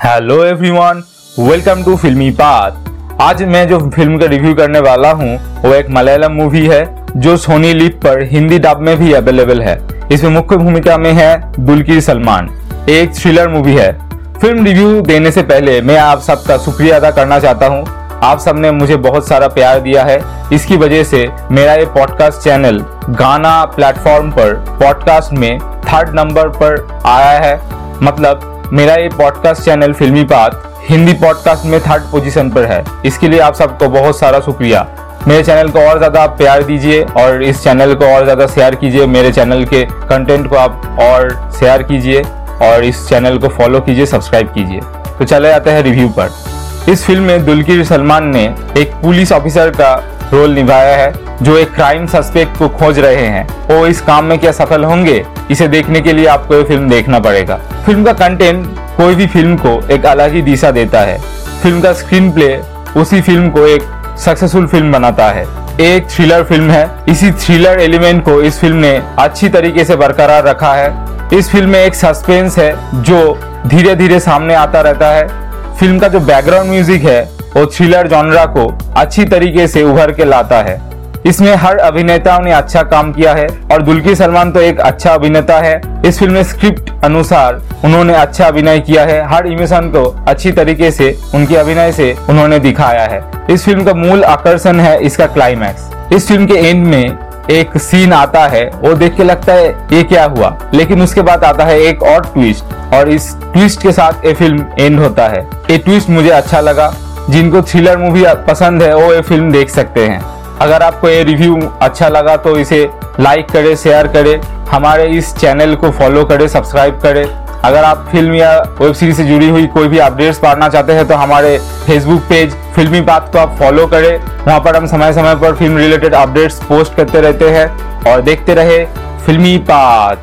Hello everyone welcome to Filmi path आज मैं जो फ़िल्म का रिव्यू करने वाला हूँ, वो एक मलयालम मूवी है, जो सोनी लिप पर हिंदी डब में भी अवेलेबल है। इसमें मुख्य भूमिका में है दुलकीर सलमान एक थ्रिलर मूवी है। फ़िल्म रिव्यू देने से पहले मैं आप सबका शुक्रिया अदा करना चाहता हूँ। आप सबने मुझे बहुत सारा प्यार दिया है। इसकी वजह से मेरा ये पॉडकास्ट चैनल गाना प्लेटफॉर्म पर पॉडकास्ट में थर्ड नंबर पर आया है। मतलब मेरा ये podcast channel Filmi path Hindi podcast में थर्ड पोजीशन पर है। इसके लिए आप सबको बहुत सारा शुक्रिया। मेरे चैनल को और ज़्यादा प्यार दीजिए और इस चैनल को और ज़्यादा शेयर कीजिए। मेरे चैनल के कंटेंट को आप और शेयर कीजिए और इस चैनल को फॉलो कीजिए सब्सक्राइब कीजिए। तो चले जाते हैं रिव्यू पर। इस फ़िल्म में दुलकीर सलमान ने एक पुलिस ऑफिसर का रोल निभाया है, जो एक क्राइम सस्पेक्ट को खोज रहे हैं। वो इस काम में क्या सफल होंगे? इसे देखने के लिए आपको ये फ़िल्म देखना पड़ेगा। फ़िल्म का कंटेंट कोई भी फ़िल्म को एक अलग ही दिशा देता है। फ़िल्म का स्क्रीन प्ले उसी फ़िल्म को एक सक्सेसफुल फ़िल्म बनाता है। एक थ्रिलर फ़िल्म है। इसी थ्रिलर एलिमेंट को इस फ़िल्म ने अच्छी तरीके से बरकरार रखा है। इस फ़िल्म में एक सस्पेंस है, जो धीरे धीरे सामने आता रहता है। फ़िल्म का जो बैकग्राउंड म्यूज़िक है वो थ्रिलर जॉनरा को अच्छी तरीके से उभर के लाता है। इसमें हर अभिनेताओं ने अच्छा काम किया है और दुल्की सलमान तो एक अच्छा अभिनेता है। इस फ़िल्म में स्क्रिप्ट अनुसार उन्होंने अच्छा अभिनय किया है। हर इमोशन को अच्छी तरीके से उनके अभिनय से उन्होंने दिखाया है। इस फ़िल्म का मूल आकर्षण है इसका क्लाइमैक्स इस फ़िल्म के एंड में एक सीन आता है, वो देख के लगता है ये क्या हुआ। लेकिन उसके बाद आता है एक और ट्विस्ट और इस ट्विस्ट के साथ ये फ़िल्म एंड होता है। ये ट्विस्ट मुझे अच्छा लगा। जिनको थ्रिलर मूवी पसंद है, वो ये फ़िल्म देख सकते हैं। अगर आपको ये रिव्यू अच्छा लगा तो इसे लाइक करें शेयर करें, हमारे इस चैनल को फॉलो करें सब्सक्राइब करें। अगर आप फ़िल्म या वेब सीरीज़ से जुड़ी हुई कोई भी अपडेट्स पाना चाहते हैं तो हमारे फेसबुक पेज फिल्मी पाथ को आप फॉलो करें। वहाँ पर हम समय समय पर फ़िल्म रिलेटेड अपडेट्स पोस्ट करते रहते हैं। और देखते रहे फिल्मी पाथ